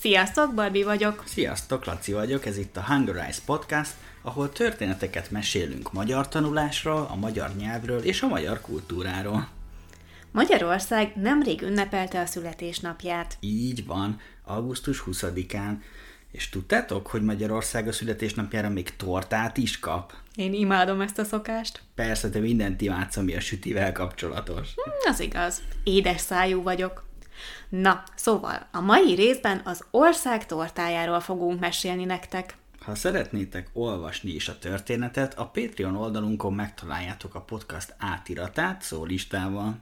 Sziasztok, Barbi vagyok. Sziasztok, Laci vagyok, ez itt a Hunger Eyes Podcast, ahol történeteket mesélünk magyar tanulásról, a magyar nyelvről és a magyar kultúráról. Magyarország nemrég ünnepelte a születésnapját. Így van, augusztus 20-án. És tudtátok, hogy Magyarország a születésnapjára még tortát is kap? Én imádom ezt a szokást. Persze, te mindent imádsz, ami a sütivel kapcsolatos. Hm, az igaz. Édes szájú vagyok. Na, szóval a mai részben az ország tortájáról fogunk mesélni nektek. Ha szeretnétek olvasni is a történetet, a Patreon oldalunkon megtaláljátok a podcast átiratát szólistával.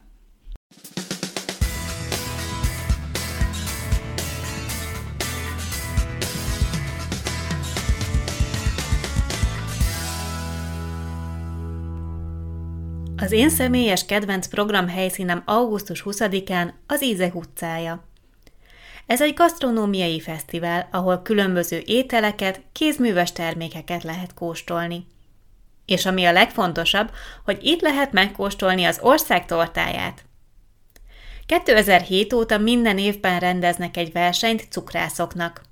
Az én személyes kedvenc program helyszínem augusztus 20-án az Ízek utcája. Ez egy gasztronómiai fesztivál, ahol különböző ételeket, kézműves termékeket lehet kóstolni. És ami a legfontosabb, hogy itt lehet megkóstolni az ország tortáját. 2007 óta minden évben rendeznek egy versenyt cukrászoknak.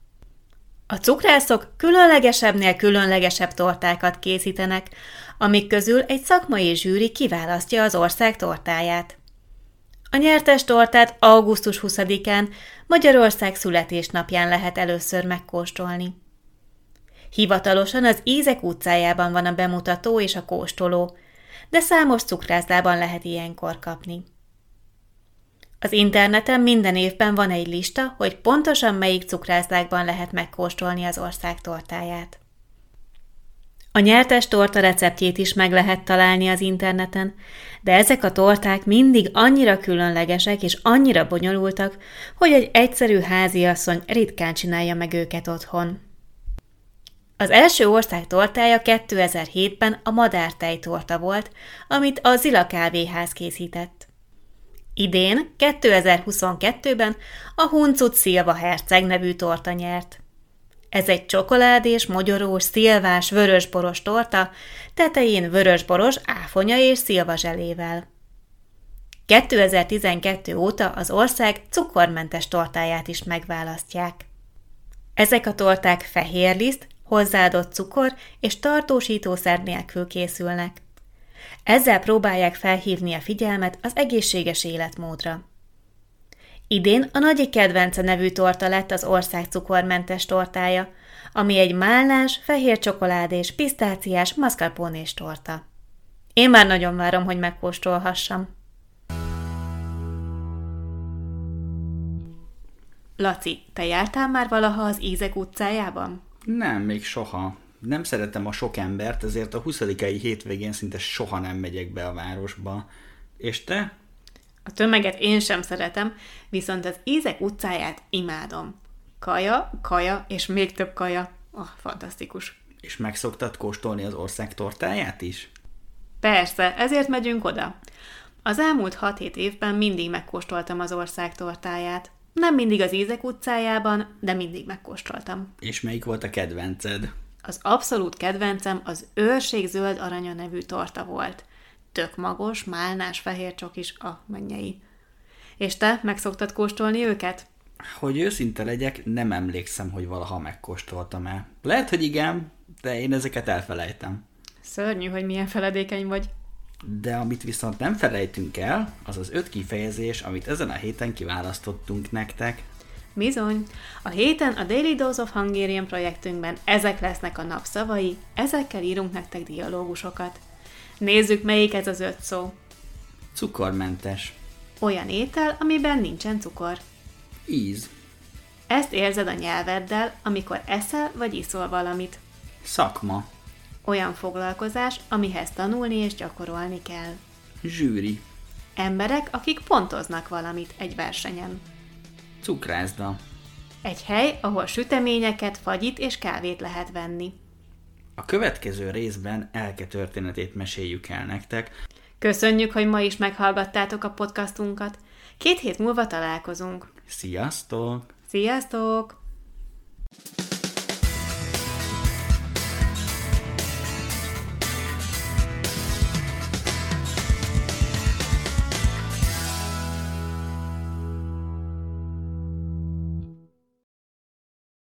A cukrászok különlegesebbnél különlegesebb tortákat készítenek, amik közül egy szakmai zsűri kiválasztja az ország tortáját. A nyertes tortát augusztus 20-án Magyarország születésnapján lehet először megkóstolni. Hivatalosan az Ízek utcájában van a bemutató és a kóstoló, de számos cukrászdában lehet ilyenkor kapni. Az interneten minden évben van egy lista, hogy pontosan melyik cukrászdákban lehet megkóstolni az ország tortáját. A nyertes torta receptjét is meg lehet találni az interneten, de ezek a torták mindig annyira különlegesek és annyira bonyolultak, hogy egy egyszerű háziasszony ritkán csinálja meg őket otthon. Az első ország tortája 2007-ben a madártej torta volt, amit a Zila kávéház készített. Idén, 2022-ben a Huncut Szilva herceg nevű torta nyert. Ez egy csokoládés, mogyorós, szilvás, vörösboros torta, tetején vörösboros, áfonya és szilva zselével. 2012 óta az ország cukormentes tortáját is megválasztják. Ezek a torták fehér liszt, hozzáadott cukor és tartósítószer nélkül készülnek. Ezzel próbálják felhívni a figyelmet az egészséges életmódra. Idén a Nagyi Kedvence nevű torta lett az ország cukormentes tortája, ami egy málnás, fehér csokoládés, pisztáciás, mascarpone torta. Én már nagyon várom, hogy megkóstolhassam. Laci, te jártál már valaha az Ízek utcájában? Nem, még soha. Nem szeretem a sok embert, ezért a 20 hétvégén szinte soha nem megyek be a városba. És te? A tömeget én sem szeretem, viszont az Ízek utcáját imádom. Kaja, kaja és még több kaja. Oh, fantasztikus. És meg szoktad kóstolni az ország tortáját is? Persze, ezért megyünk oda. Az elmúlt 6-7 évben mindig megkóstoltam az ország tortáját. Nem mindig az Ízek utcájában, de mindig megkóstoltam. És melyik volt a kedvenced? Az abszolút kedvencem az őrség zöld aranya nevű torta volt. Tök magos, málnás, fehér csokis, a mennyei. És te meg szoktad kóstolni őket? Hogy őszinte legyek, nem emlékszem, hogy valaha megkóstoltam el. Lehet, hogy igen, de én ezeket elfelejtem. Szörnyű, hogy milyen feledékeny vagy. De amit viszont nem felejtünk el, az az öt kifejezés, amit ezen a héten kiválasztottunk nektek. Bizony, a héten a Daily Dose of Hungarian projektünkben ezek lesznek a napszavai, ezekkel írunk nektek dialógusokat. Nézzük, melyik ez az öt szó. Cukormentes. Olyan étel, amiben nincsen cukor. Íz. Ezt érzed a nyelveddel, amikor eszel vagy iszol valamit. Szakma. Olyan foglalkozás, amihez tanulni és gyakorolni kell. Zsűri. Emberek, akik pontoznak valamit egy versenyen. Cukrászda. Egy hely, ahol süteményeket, fagyit és kávét lehet venni. A következő részben Elke történetét meséljük el nektek. Köszönjük, hogy ma is meghallgattátok a podcastunkat. Két hét múlva találkozunk. Sziasztok! Sziasztok!